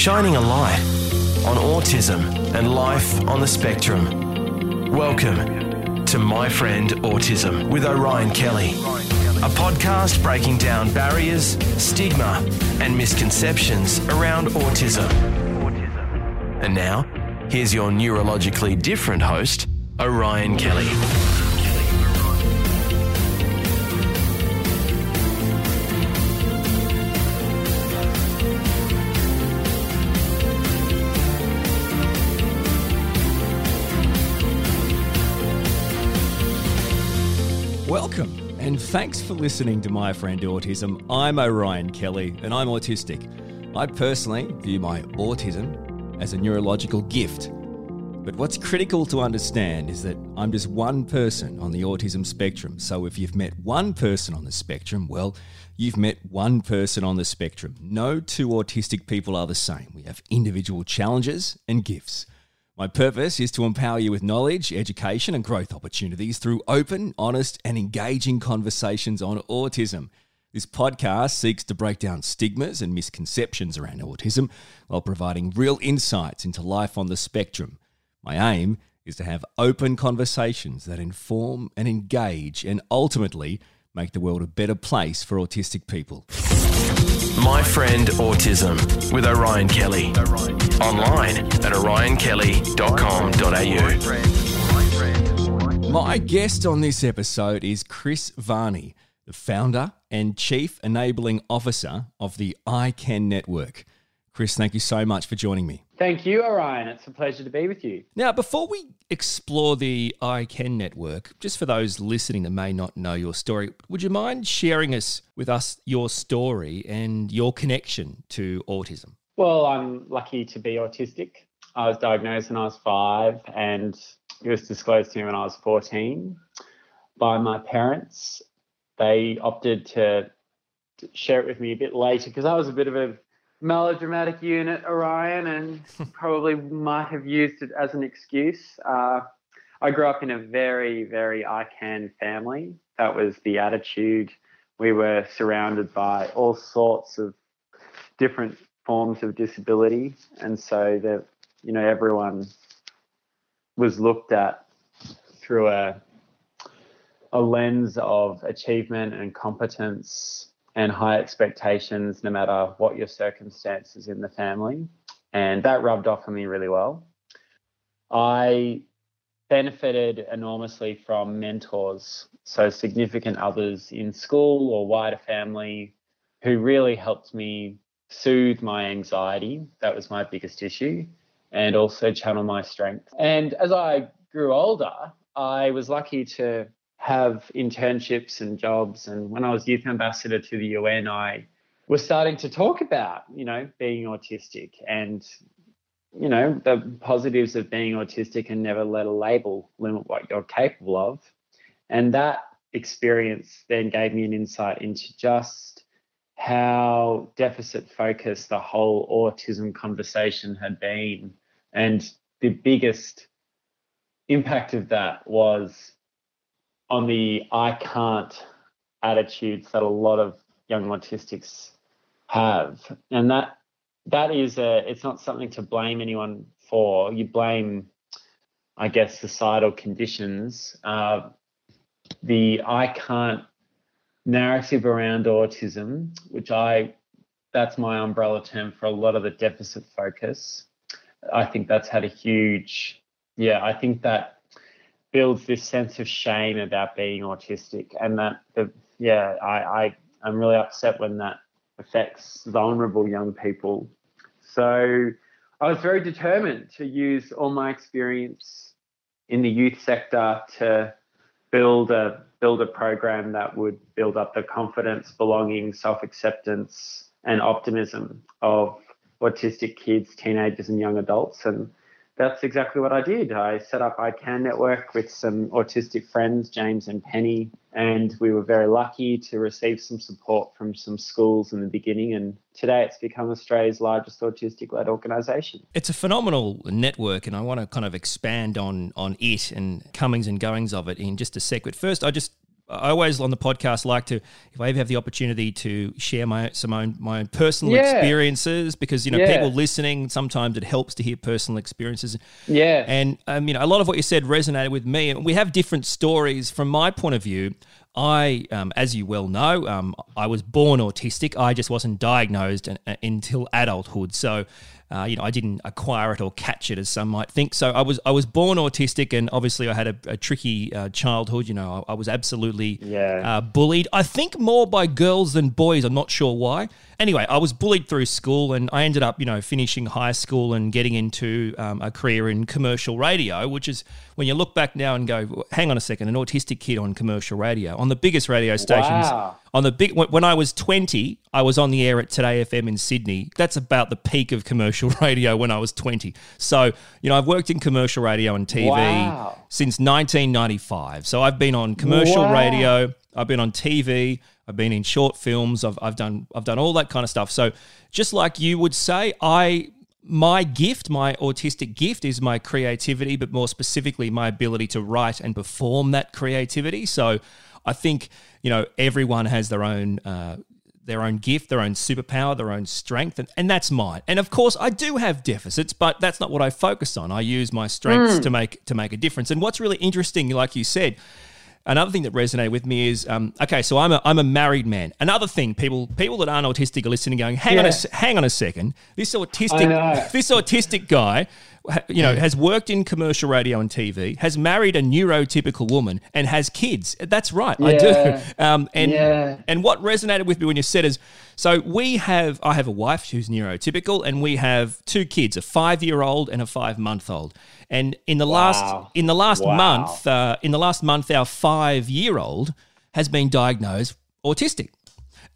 shining a light on autism and life on the spectrum. Welcome to My Friend Autism with Orion Kelly, a podcast breaking down barriers, stigma, and misconceptions around autism. And now, here's your neurologically different host, Orion Kelly. And thanks for listening to My Friend Autism. I'm Orion Kelly, and I'm autistic. I personally view my autism as a neurological gift. But what's critical to understand is that I'm just one person on the autism spectrum. So if you've met one person on the spectrum, well, you've met one person on the spectrum. No two autistic people are the same. We have individual challenges and gifts. My purpose is to empower you with knowledge, education, and growth opportunities through open, honest, and engaging conversations on autism. This podcast seeks to break down stigmas and misconceptions around autism while providing real insights into life on the spectrum. My aim is to have open conversations that inform and engage and ultimately make the world a better place for autistic people. My Friend Autism with Orion Kelly. Online at orionkelly.com.au. My guest on this episode is Chris Varney, the founder and chief enabling officer of the iCan Network. Chris, thank you so much for joining me. Thank you, Orion. It's a pleasure to be with you. Now, before we explore the iCan network, just for those listening that may not know your story, would you mind sharing us with us your story and your connection to autism? Well, I'm lucky to be autistic. I was diagnosed when I was five, and it was disclosed to me when I was 14 by my parents. They opted to share it with me a bit later because I was a bit of a melodramatic unit, Orion, and probably might have used it as an excuse. Uh, I grew up in a very, very iCan family. That was the attitude. We were surrounded by all sorts of different forms of disability, and so that you know everyone was looked at through a a lens of achievement and competence and high expectations no matter what your circumstances in the family. And that rubbed off on me really well. I benefited enormously from mentors, so significant others in school or wider family who really helped me soothe my anxiety. That was my biggest issue, and also channel my strength. And as I grew older, I was lucky to have internships and jobs. And when I was youth ambassador to the UN, I was starting to talk about, you know, being autistic and, you know, the positives of being autistic and never let a label limit what you're capable of. And that experience then gave me an insight into just how deficit focused the whole autism conversation had been. And the biggest impact of that was on the I can't attitudes that a lot of young autistics have. And that that is a it's not something to blame anyone for. You blame, I guess, societal conditions. Uh, the I can't narrative around autism, which I that's my umbrella term for a lot of the deficit focus. I think that's had a huge yeah, I think that builds this sense of shame about being autistic and that the yeah I, I i'm really upset when that affects vulnerable young people so i was very determined to use all my experience in the youth sector to build a build a program that would build up the confidence belonging self-acceptance and optimism of autistic kids teenagers and young adults. And that's exactly what I did. I set up iCan Network with some autistic friends, James and Penny, and we were very lucky to receive some support from some schools in the beginning. And today it's become Australia's largest autistic led organisation. It's a phenomenal network, and I want to kind of expand on, on it and comings and goings of it in just a sec. But first, I just I always on the podcast like to, if I ever have the opportunity to share my some own my own personal Yeah. experiences, because you know Yeah. people listening sometimes it helps to hear personal experiences. Yeah. And um, you know, a lot of what you said resonated with me, and we have different stories. From my point of view, I, um, as you well know, um, I was born autistic. I just wasn't diagnosed un- uh, until adulthood. So, uh, you know, I didn't acquire it or catch it, as some might think. So, I was I was born autistic, and obviously, I had a, a tricky uh, childhood. You know, I, I was absolutely Yeah. uh, bullied. I think more by girls than boys. I'm not sure why. Anyway, I was bullied through school, and I ended up, you know, finishing high school and getting into um, a career in commercial radio, which is when you look back now and go, hang on a second, an autistic kid on commercial radio on the biggest radio stations. Wow. On the big when I was 20, I was on the air at 2Day FM in Sydney. That's about the peak of commercial radio when I was 20. So, you know, I've worked in commercial radio and TV Wow. since 1995. So I've been on commercial Wow. radio, I've been on TV, I've been in short films, I've, I've done I've done all that kind of stuff. So just like you would say, I my gift, my autistic gift is my creativity, but more specifically my ability to write and perform that creativity. So I think, you know, everyone has their own uh, their own gift, their own superpower, their own strength, and, and that's mine. And of course, I do have deficits, but that's not what I focus on. I use my strengths to make to make a difference. And what's really interesting, like you said, another thing that resonated with me is um, okay. So I'm a I'm a married man. Another thing, people people that aren't autistic are listening, going, hang on a hang on a second. This autistic this autistic guy. You know, has worked in commercial radio and TV, has married a neurotypical woman, and has kids. That's right, I do. Um, and Yeah. and what resonated with me when you said is, so we have, I have a wife who's neurotypical, and we have two kids, a five-year-old and a five-month-old. And in the last, in the last Wow. month, uh, in the last month, our five-year-old has been diagnosed autistic.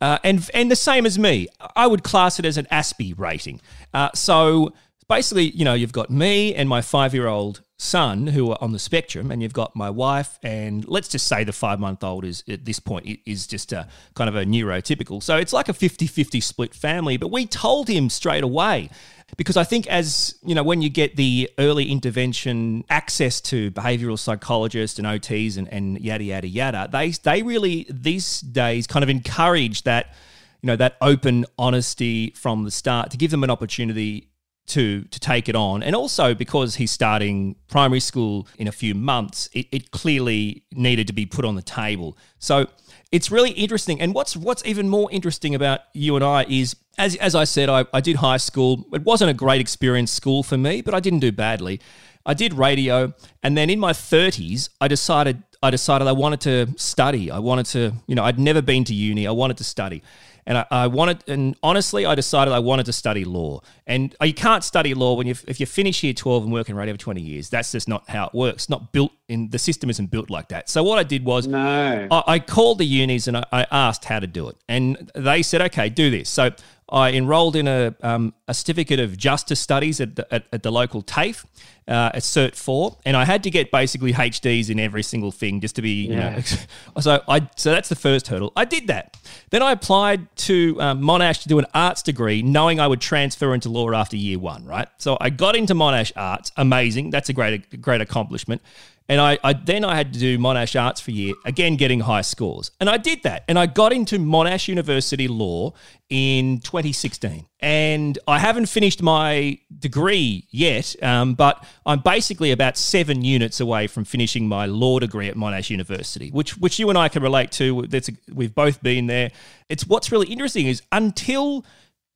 Uh, and and the same as me, I would class it as an Aspie rating. Uh, so basically, you know, you've got me and my five-year-old son who are on the spectrum, and you've got my wife, and let's just say the five-month-old is at this point is just a kind of a neurotypical. So it's like a 50-50 split family. But we told him straight away because I think as you know, when you get the early intervention access to behavioural psychologists and OTs and, and yada yada yada, they they really these days kind of encourage that you know that open honesty from the start to give them an opportunity to to take it on. And also because he's starting primary school in a few months it, it clearly needed to be put on the table. So it's really interesting. And what's what's even more interesting about you and I is as as I said I, I did high school. It wasn't a great experience school for me but I didn't do badly. I did radio and then in my 30s I decided I decided I wanted to study. I wanted to you know I'd never been to uni. I wanted to study and I, I wanted, and honestly, I decided I wanted to study law. And uh, you can't study law when you, if you finish year twelve and work in radio for twenty years. That's just not how it works. Not built in the system isn't built like that. So what I did was, No. I, I called the unis and I, I asked how to do it, and they said, "Okay, do this." So I enrolled in a, um, a certificate of justice studies at the, at, at the local TAFE, uh, at Cert Four, and I had to get basically HDs in every single thing just to be, you know. so I so that's the first hurdle. I did that. Then I applied to um, Monash to do an arts degree, knowing I would transfer into law after year one. Right, so I got into Monash Arts. Amazing, that's a great great accomplishment. And I, I then I had to do Monash Arts for a year, again getting high scores. And I did that. And I got into Monash University Law in 2016. And I haven't finished my degree yet, um, but I'm basically about seven units away from finishing my law degree at Monash University, which which you and I can relate to. That's a, we've both been there. It's what's really interesting is until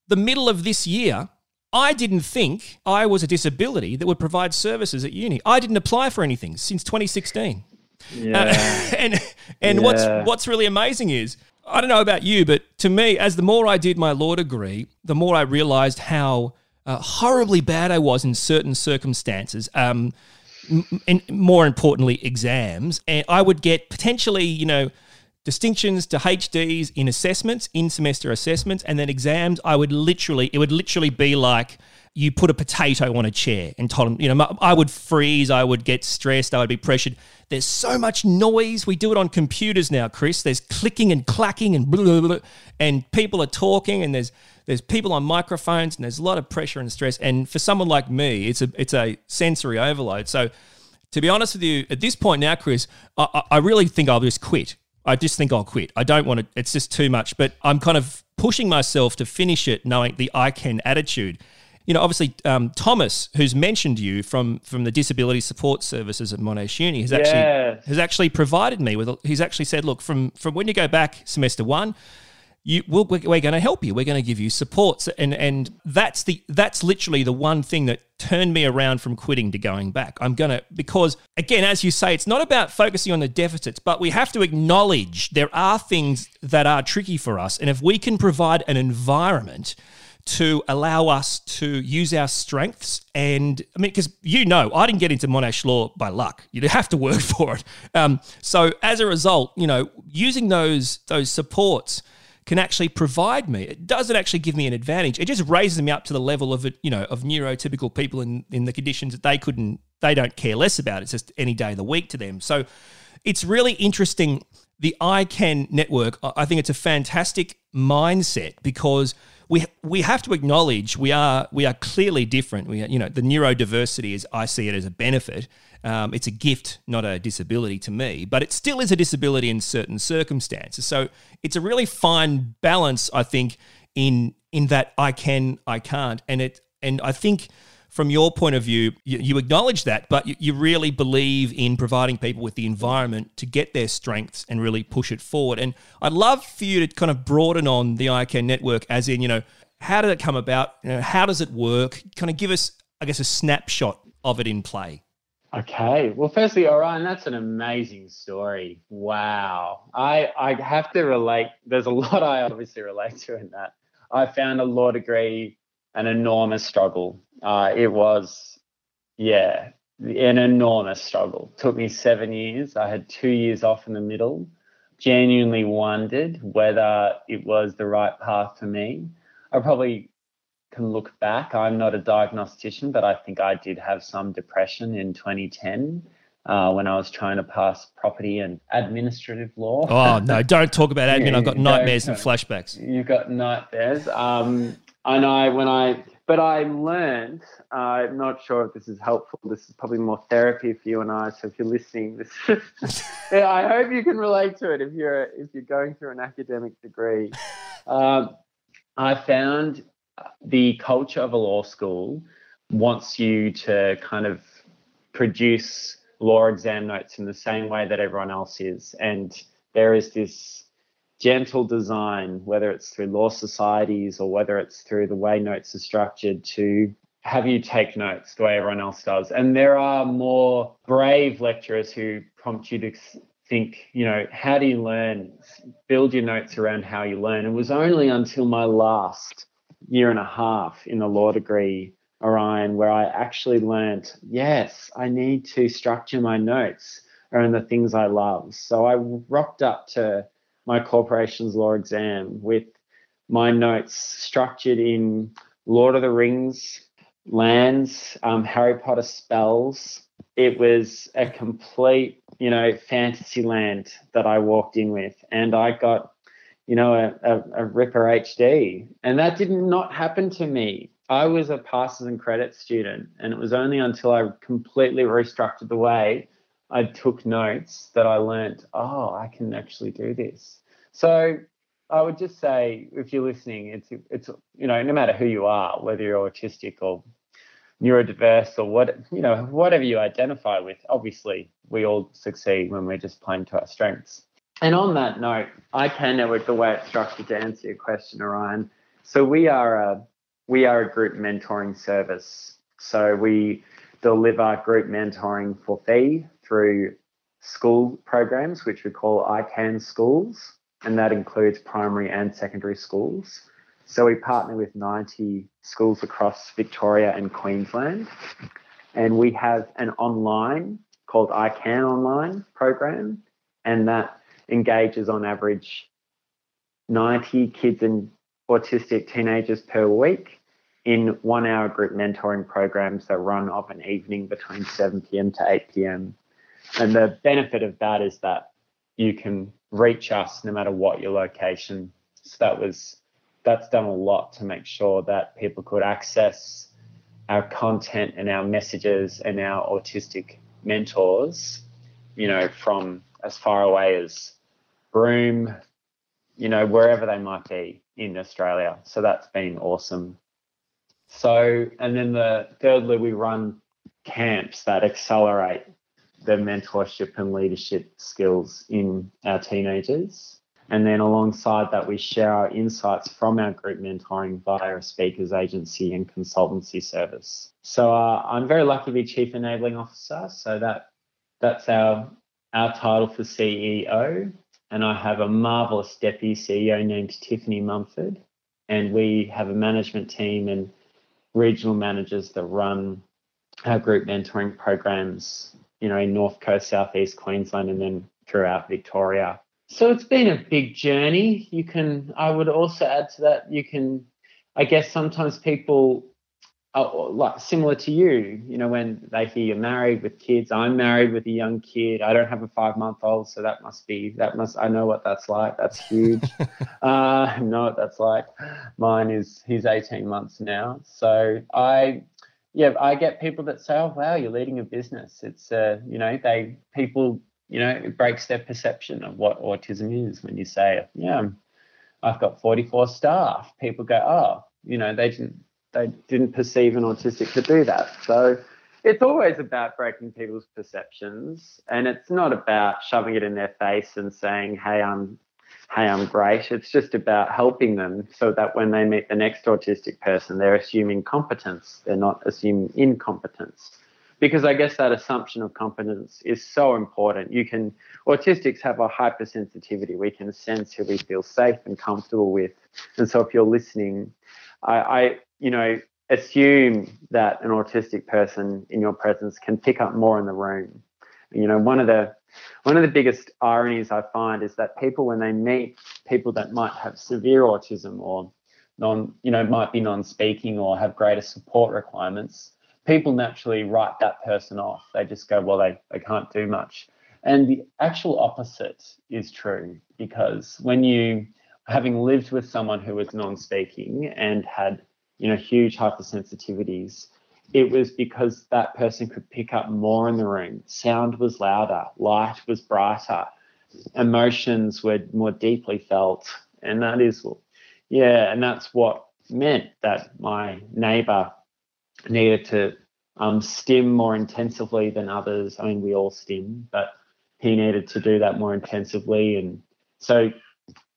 the middle of this year, I didn't think I was a disability that would provide services at uni. I didn't apply for anything since 2016. Yeah. and and what's Yeah. what's really amazing is I don't know about you, but to me, as the more I did my law degree, the more I realized how uh, horribly bad I was in certain circumstances. Um, m- and more importantly, exams. And I would get potentially, you know, distinctions to HDs in assessments, in semester assessments, and then exams. I would literally, it would literally be like you put a potato on a chair and told them, you know, I would freeze, I would get stressed, I would be pressured. There's so much noise. We do it on computers now, Chris. There's clicking and clacking and blah, blah, blah, and people are talking and there's there's people on microphones and there's a lot of pressure and stress. And for someone like me, it's a it's a sensory overload. So to be honest with you, at this point now, Chris, I, I- I really think I'll just quit. I just think I'll quit. I don't want to, it's just too much. But I'm kind of pushing myself to finish it knowing the I can attitude. You know, obviously, um, Thomas, who's mentioned you from from the disability support services at Monash Uni, has actually Yes. has actually provided me with. He's actually said, look, from from when you go back semester one, you we'll, we're, going to help you. We're going to give you support, So- and and that's the that's literally the one thing that turned me around from quitting to going back. I'm gonna because again, as you say, it's not about focusing on the deficits, but we have to acknowledge there are things that are tricky for us, and if we can provide an environment to allow us to use our strengths. And I mean, because you know, I didn't get into Monash Law by luck. You have to work for it. Um, so as a result, you know, using those those supports can actually provide me. It doesn't actually give me an advantage. It just raises me up to the level of you know, of neurotypical people in in the conditions that they couldn't, they don't care less about. It's just any day of the week to them. So it's really interesting. The iCan network, I I think it's a fantastic mindset because we we have to acknowledge we are we are clearly different. We are, you know the neurodiversity is I see it as a benefit. Um, it's a gift, not a disability to me, but it still is a disability in certain circumstances. So it's a really fine balance, I think, in in that I can, I can't, and it and I think from your point of view, you, you acknowledge that, but you, you really believe in providing people with the environment to get their strengths and really push it forward. And I'd love for you to kind of broaden on the iCan network, as in, you know, how did it come about? You know, how does it work? Kind of give us, I guess, a snapshot of it in play. Okay. Well, firstly, Orion, that's an amazing story. Wow. I I have to relate. There's a lot I obviously relate to in that. I found a law degree an enormous struggle. Uh, it was, yeah, an enormous struggle. Took me seven years. I had two years off in the middle. Genuinely wondered whether it was the right path for me. I probably can look back. I'm not a diagnostician, but I think I did have some depression in 2010 uh, when I was trying to pass property and administrative law. Oh, no, don't talk about admin. I've got nightmares and flashbacks. You've got nightmares. Um, and I, when I, but I learned, uh, I'm not sure if this is helpful. This is probably more therapy for you and I. So if you're listening, this, yeah, I hope you can relate to it if you're, if you're going through an academic degree. Um, I found the culture of a law school wants you to kind of produce law exam notes in the same way that everyone else is. And there is this gentle design, whether it's through law societies or whether it's through the way notes are structured, to have you take notes the way everyone else does. And there are more brave lecturers who prompt you to think, you know, how do you learn? Build your notes around how you learn. It was only until my last year and a half in the law degree, Orion, where I actually learned, yes, I need to structure my notes around the things I love. So I rocked up to my corporation's law exam with my notes structured in Lord of the Rings, lands, um, Harry Potter spells. It was a complete, you know, fantasy land that I walked in with. And I got you know, a, a, a Ripper HD. And that did not happen to me. I was a passes and credits student, and it was only until I completely restructured the way I took notes that I learned, oh, I can actually do this. So I would just say, if you're listening, it's it's you know, no matter who you are, whether you're autistic or neurodiverse or what you know, whatever you identify with, obviously we all succeed when we're just playing to our strengths. And on that note, iCan network the way it's structured to answer your question, Orion. So we are a we are a group mentoring service. So we deliver group mentoring for fee through school programs, which we call iCan schools, and that includes primary and secondary schools. So we partner with 90 schools across Victoria and Queensland, and we have an online called iCan Online program, and that engages on average 90 kids and autistic teenagers per week in one hour group mentoring programs that run of an evening between 7 p.m. to 8 p.m. And the benefit of that is that you can reach us no matter what your location. So that was that's done a lot to make sure that people could access our content and our messages and our autistic mentors, you know, from as far away as Broome, you know, wherever they might be in Australia. So that's been awesome. So, and then the thirdly, we run camps that accelerate the mentorship and leadership skills in our teenagers. And then alongside that, we share our insights from our group mentoring via a speakers agency and consultancy service. So uh, I'm very lucky to be Chief Enabling Officer. So that that's our our title for CEO. And I have a marvelous deputy CEO named Tiffany Mumford. And we have a management team and regional managers that run our group mentoring programs, you know, in North Coast, Southeast Queensland, and then throughout Victoria. So it's been a big journey. You can, I would also add to that, you can, I guess sometimes people are like similar to you, you know, when they hear you're married with kids. I'm married with a young kid. I don't have a five month old, so that must be, that must, I know what that's like. That's huge. uh, I know what that's like. Mine is, he's 18 months now. So I, yeah, I get people that say, "Oh, wow, you're leading a business." It's, uh, you know, they people you know, it breaks their perception of what autism is when you say, yeah, I've got 44 staff. People go, oh, you know, they didn't they didn't perceive an autistic to do that. So it's always about breaking people's perceptions, and it's not about shoving it in their face and saying, hey, I'm hey, I'm great. It's just about helping them so that when they meet the next autistic person, they're assuming competence. They're not assuming incompetence because I guess that assumption of competence is so important. You can autistics have a hypersensitivity. We can sense who we feel safe and comfortable with, and so if you're listening, I, I you know assume that an autistic person in your presence can pick up more in the room. You know, one of the one of the biggest ironies I find is that people, when they meet people that might have severe autism or non, you know, might be non-speaking or have greater support requirements, people naturally write that person off. They just go, well, they, they can't do much. And the actual opposite is true because when you, having lived with someone who was non speaking and had, you know, huge hypersensitivities, it was because that person could pick up more in the room. Sound was louder, light was brighter, emotions were more deeply felt. And that is, yeah, and that's what meant that my neighbor needed to um, stim more intensively than others. I mean, we all stim, but he needed to do that more intensively. And so,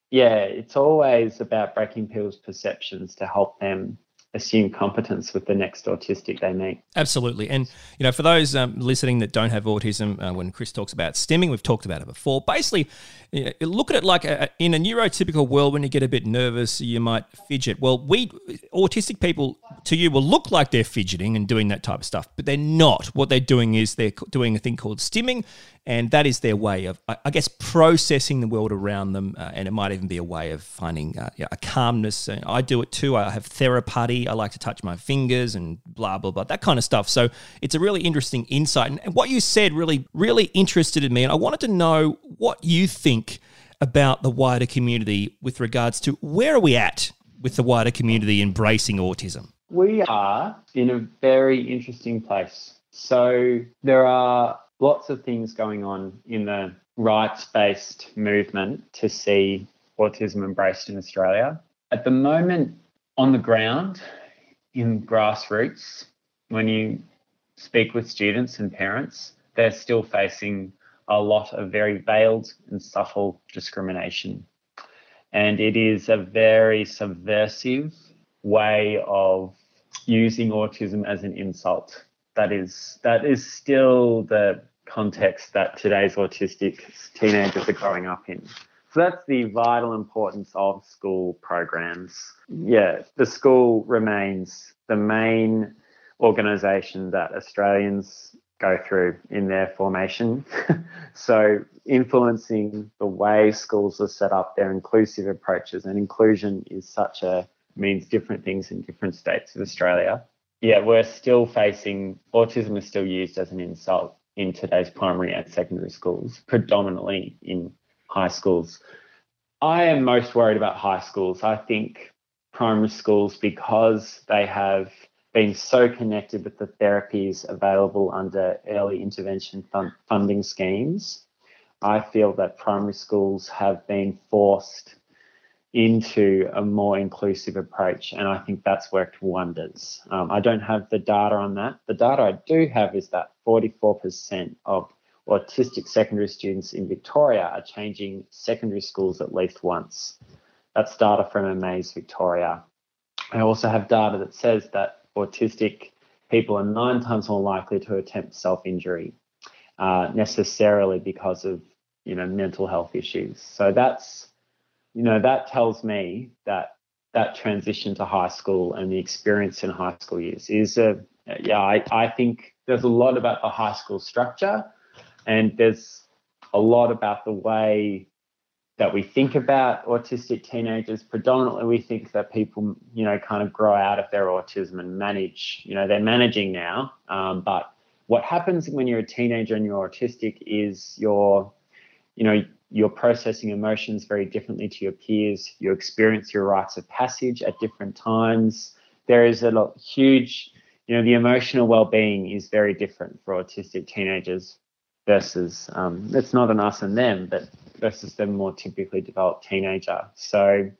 yeah, it's always about breaking people's perceptions to help them assume competence with the next autistic they meet. Absolutely. And, you know, for those um, listening that don't have autism, uh, when Chris talks about stimming, we've talked about it before. Basically, you know, look at it like a, in a neurotypical world, when you get a bit nervous, you might fidget. Well, we, autistic people, to you, will look like they're fidgeting and doing that type of stuff, but they're not. What they're doing is they're doing a thing called stimming, and that is their way of, I guess, processing the world around them. Uh, and it might even be a way of finding uh, a calmness. I do it too. I have therapy. I like to touch my fingers and blah blah blah that kind of stuff. So it's a really interesting insight. And what you said really, really interested in me. And I wanted to know what you think about the wider community with regards to where are we at with the wider community embracing autism. We are in a very interesting place. So there are lots of things going on in the rights based movement to see autism embraced in Australia. At the moment, on the ground, in grassroots, when you speak with students and parents, they're still facing a lot of very veiled and subtle discrimination. And it is a very subversive way of using autism as an insult. That is that is still the context that today's autistic teenagers are growing up in. So that's the vital importance of school programs. Yeah, the school remains the main organisation that Australians go through in their formation. so influencing the way schools are set up, their inclusive approaches, and inclusion is such a means different things in different states of Australia. Yeah, we're still facing autism is still used as an insult in today's primary and secondary schools, predominantly in high schools. I am most worried about high schools. I think primary schools, because they have been so connected with the therapies available under early intervention fund- funding schemes, I feel that primary schools have been forced into a more inclusive approach, and I think that's worked wonders. Um, I don't have the data on that. The data I do have is that 44% of autistic secondary students in Victoria are changing secondary schools at least once. That's data from Amaze Victoria. I also have data that says that autistic people are nine times more likely to attempt self-injury, uh, necessarily because of you know mental health issues. So that's you know that tells me that that transition to high school and the experience in high school years is a yeah I, I think there's a lot about the high school structure and there's a lot about the way that we think about autistic teenagers. Predominantly, we think that people, you know, kind of grow out of their autism and manage, you know, they're managing now. Um, but what happens when you're a teenager and you're autistic is you're, you know, you're processing emotions very differently to your peers. You experience your rites of passage at different times. There is a lot, huge, you know, the emotional well-being is very different for autistic teenagers versus um, it's not an us and them, but versus the more typically developed teenager. So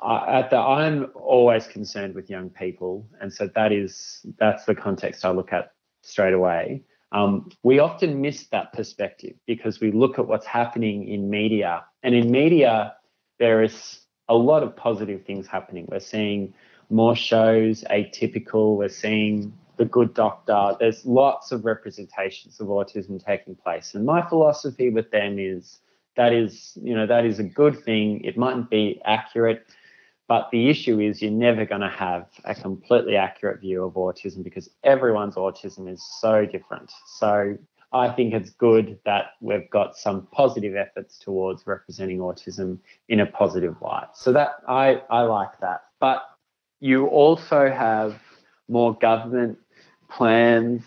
uh, at the, I'm always concerned with young people, and so that is that's the context I look at straight away. Um, we often miss that perspective because we look at what's happening in media, and in media there is a lot of positive things happening. We're seeing more shows, atypical. We're seeing the Good Doctor. There's lots of representations of autism taking place. And my philosophy with them is that is, you know, that is a good thing. It mightn't be accurate, but the issue is you're never going to have a completely accurate view of autism because everyone's autism is so different. So I think it's good that we've got some positive efforts towards representing autism in a positive light. So that I, I like that. But you also have more government plans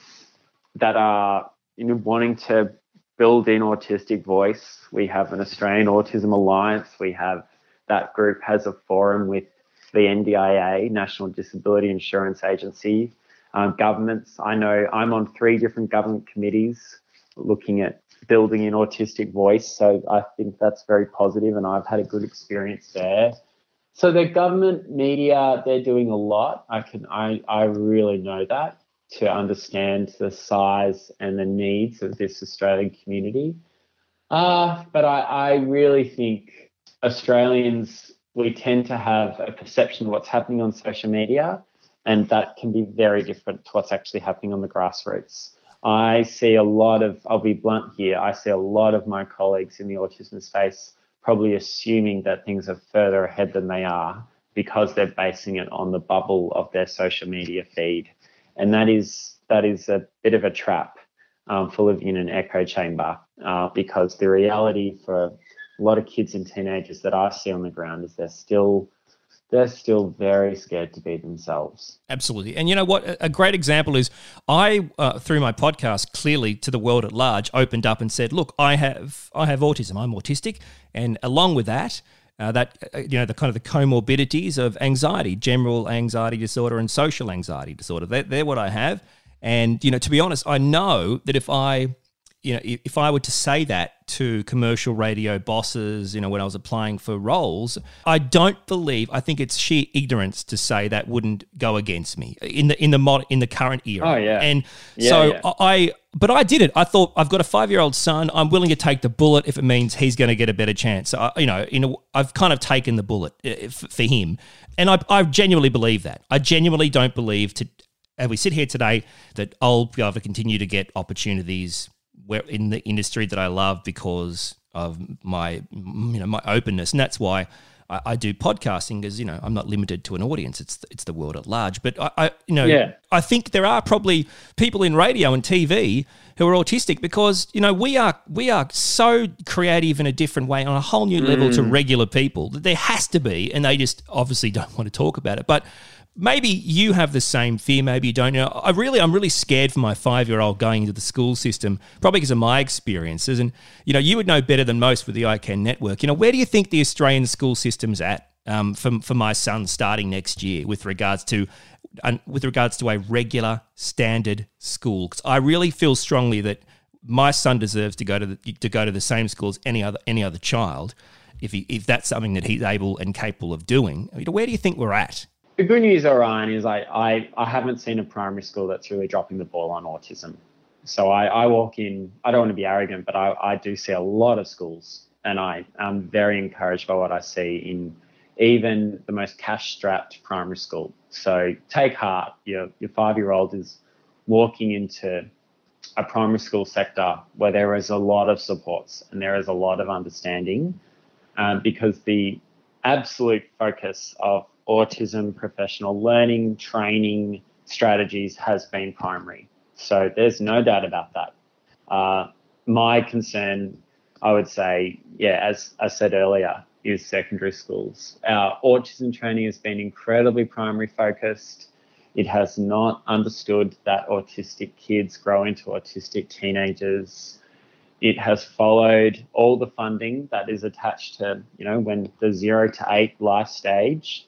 that are you know wanting to build in autistic voice. We have an Australian Autism Alliance. We have that group has a forum with the NDIA, National Disability Insurance Agency, um, governments. I know I'm on three different government committees looking at building an autistic voice. So I think that's very positive, and I've had a good experience there. So the government media, they're doing a lot. I can I I really know that to understand the size and the needs of this Australian community. Uh, but I, I really think Australians, we tend to have a perception of what's happening on social media, and that can be very different to what's actually happening on the grassroots. I see a lot of, I'll be blunt here, I see a lot of my colleagues in the autism space probably assuming that things are further ahead than they are because they're basing it on the bubble of their social media feed and that is that is a bit of a trap um, full of in an echo chamber uh, because the reality for a lot of kids and teenagers that I see on the ground is they're still they're still very scared to be themselves. Absolutely. And you know what? A great example is I, uh, through my podcast, clearly to the world at large, opened up and said, "Look, I have I have autism. I'm autistic, and along with that, uh, that uh, you know the kind of the comorbidities of anxiety, general anxiety disorder, and social anxiety disorder. They're, they're what I have, and you know to be honest, I know that if I you know, if I were to say that to commercial radio bosses, you know, when I was applying for roles, I don't believe. I think it's sheer ignorance to say that wouldn't go against me in the in the mod in the current era. Oh yeah, and yeah, so yeah. I. But I did it. I thought I've got a five-year-old son. I'm willing to take the bullet if it means he's going to get a better chance. So, I, you know, I've kind of taken the bullet uh, for him, and I, I genuinely believe that. I genuinely don't believe to as we sit here today that I'll be able to continue to get opportunities in the industry that I love because of my you know my openness, and that's why I, I do podcasting because you know I'm not limited to an audience. It's it's the world at large. But I, I you know Yeah. I think there are probably people in radio and TV who are autistic because you know we are we are so creative in a different way on a whole new level to mm. regular people that there has to be, and they just obviously don't want to talk about it, but. Maybe you have the same fear. Maybe you don't. You know, I really, I'm really scared for my five-year-old going into the school system, probably because of my experiences. And you know, you would know better than most with the iCan network. You know, where do you think the Australian school system's at um, for for my son starting next year with regards to uh, with regards to a regular standard school? 'Cause I really feel strongly that my son deserves to go to the, to go to the same school as any other any other child. If he, if that's something that he's able and capable of doing, I mean, where do you think we're at? The good news, Orion, is I, I, I haven't seen a primary school that's really dropping the ball on autism. So I, I walk in, I don't want to be arrogant, but I, I do see a lot of schools and I am very encouraged by what I see in even the most cash strapped primary school. So take heart, your, your five year old is walking into a primary school sector where there is a lot of supports and there is a lot of understanding um, because the absolute focus of autism professional learning training strategies has been primary. So there's no doubt about that. Uh, my concern, I would say, yeah, as I said earlier, is secondary schools. Our autism training has been incredibly primary focused. It has not understood that autistic kids grow into autistic teenagers. It has followed all the funding that is attached to, you know, when the zero to eight life stage,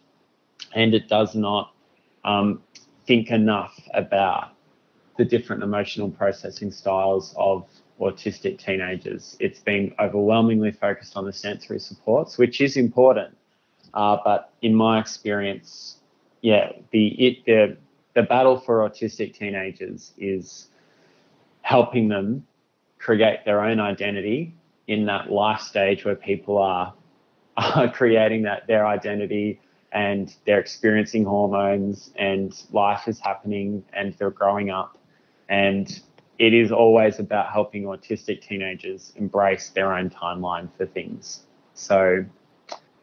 and it does not um, think enough about the different emotional processing styles of autistic teenagers. It's been overwhelmingly focused on the sensory supports, which is important. Uh, but in my experience, yeah, the it the the battle for autistic teenagers is helping them create their own identity in that life stage where people are, are creating that their identity and they're experiencing hormones and life is happening and they're growing up and it is always about helping autistic teenagers embrace their own timeline for things so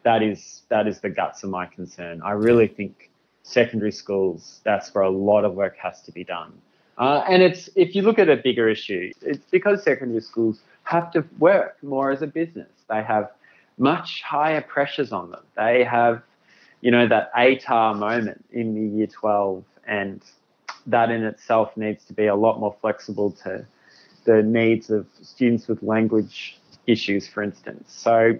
that is that is the guts of my concern i really think secondary schools, that's where a lot of work has to be done. Uh, and it's if you look at a bigger issue, it's because secondary schools have to work more as a business. They have much higher pressures on them. They have, you know, that ATAR moment in the year 12, and that in itself needs to be a lot more flexible to the needs of students with language issues, for instance. So,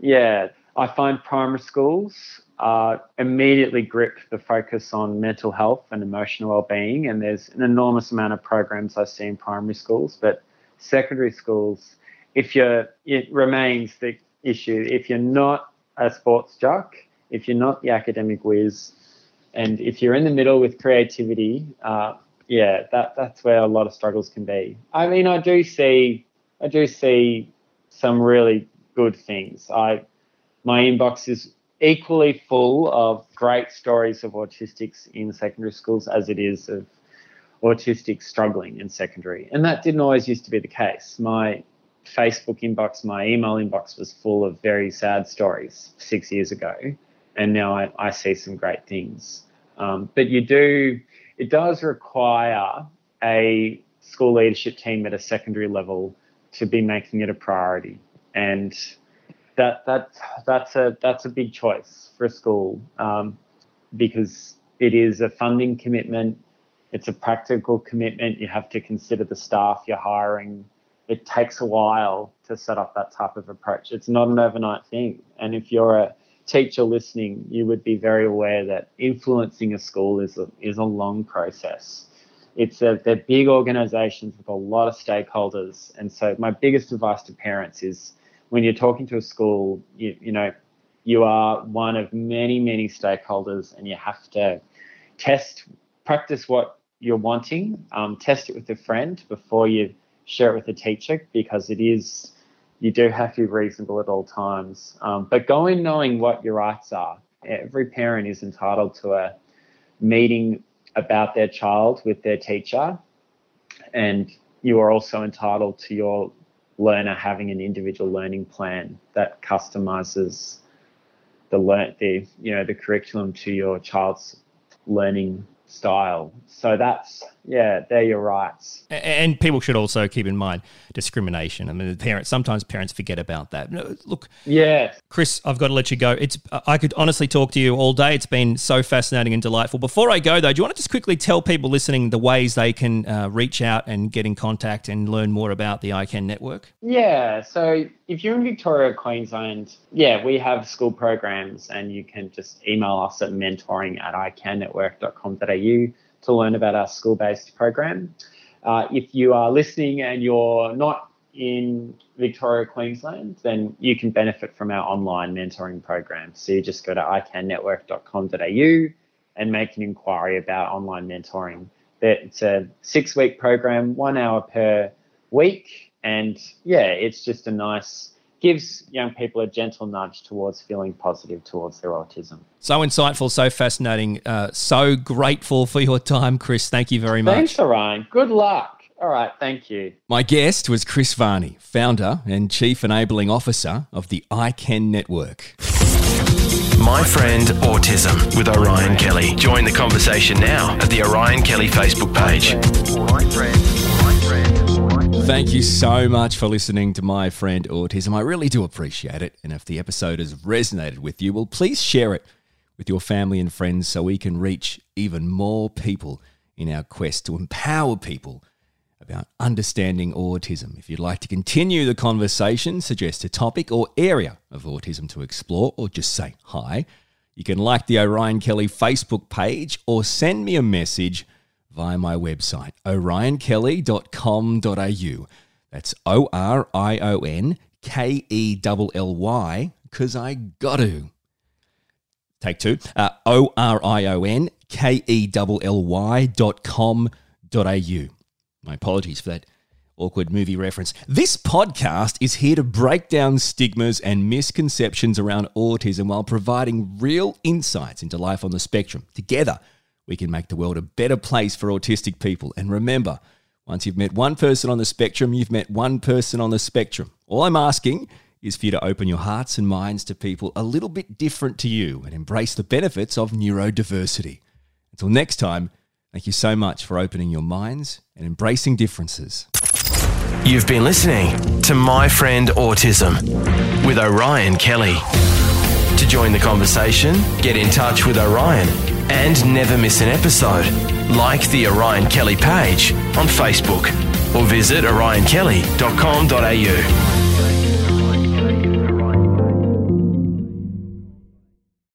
yeah, I find primary schools uh, immediately grip the focus on mental health and emotional well-being. And there's an enormous amount of programs I see in primary schools, but secondary schools, if you're, it remains the issue. If you're not a sports jock, if you're not the academic whiz, and if you're in the middle with creativity, uh, yeah, that that's where a lot of struggles can be. I mean, I do see, I do see some really good things. I, my inbox is equally full of great stories of autistics in secondary schools as it is of autistics struggling in secondary. And that didn't always used to be the case. My Facebook inbox, my email inbox was full of very sad stories six years ago. And now I, I see some great things. Um, but you do, it does require a school leadership team at a secondary level to be making it a priority. And that that that's a that's a big choice for a school um, because it is a funding commitment. It's a practical commitment. You have to consider the staff you're hiring. It takes a while to set up that type of approach. It's not an overnight thing. And if you're a teacher listening, you would be very aware that influencing a school is a, is a long process. It's a, they're big organizations with a lot of stakeholders. And so my biggest advice to parents is when you're talking to a school, you, you know, you are one of many, many stakeholders and you have to test, practice what you're wanting, um, test it with a friend before you share it with a teacher because it is, you do have to be reasonable at all times. Um, but go in knowing what your rights are. Every parent is entitled to a meeting about their child with their teacher, and you are also entitled to your learner having an individual learning plan that customizes the learn the you know the curriculum to your child's learning style. So that's yeah, they're your rights. And people should also keep in mind discrimination. I mean, the parents sometimes parents forget about that. Look, yeah, Chris, I've got to let you go. It's I could honestly talk to you all day. It's been so fascinating and delightful. Before I go though, do you want to just quickly tell people listening the ways they can uh, reach out and get in contact and learn more about the iCan network? Yeah, so if you're in Victoria, Queensland, yeah, we have school programs, and you can just email us at mentoring at icannetwork.com.au to learn about our school based program. Uh, if you are listening and you're not in Victoria, Queensland, then you can benefit from our online mentoring program. So you just go to icannetwork.com.au and make an inquiry about online mentoring. It's a six week program, one hour per week. And yeah, it's just a nice, gives young people a gentle nudge towards feeling positive towards their autism. So insightful, so fascinating. Uh, so grateful for your time, Chris. Thank you very much. Thanks, Orion. Good luck. All right, thank you. My guest was Chris Varney, founder and chief enabling officer of the iCan Network. My Friend Autism with Orion Kelly. Join the conversation now at the Orion Kelly Facebook page. Thank you so much for listening to My Friend Autism. I really do appreciate it. And if the episode has resonated with you, well, please share it with your family and friends so we can reach even more people in our quest to empower people about understanding autism. If you'd like to continue the conversation, suggest a topic or area of autism to explore, or just say hi, you can like the Orion Kelly Facebook page or send me a message via my website, orionkelly.com.au. That's O R I O N K E L L Y, because I got to. Take two. Uh, o R I O N K E L L Y dot com dot au. My apologies for that awkward movie reference. This podcast is here to break down stigmas and misconceptions around autism while providing real insights into life on the spectrum. Together, we can make the world a better place for autistic people. And remember, once you've met one person on the spectrum, you've met one person on the spectrum. All I'm asking is for you to open your hearts and minds to people a little bit different to you and embrace the benefits of neurodiversity. Until next time, thank you so much for opening your minds and embracing differences. You've been listening to My Friend Autism with Orion Kelly. To join the conversation, get in touch with Orion and never miss an episode. Like the Orion Kelly page on Facebook or visit orionkelly.com.au.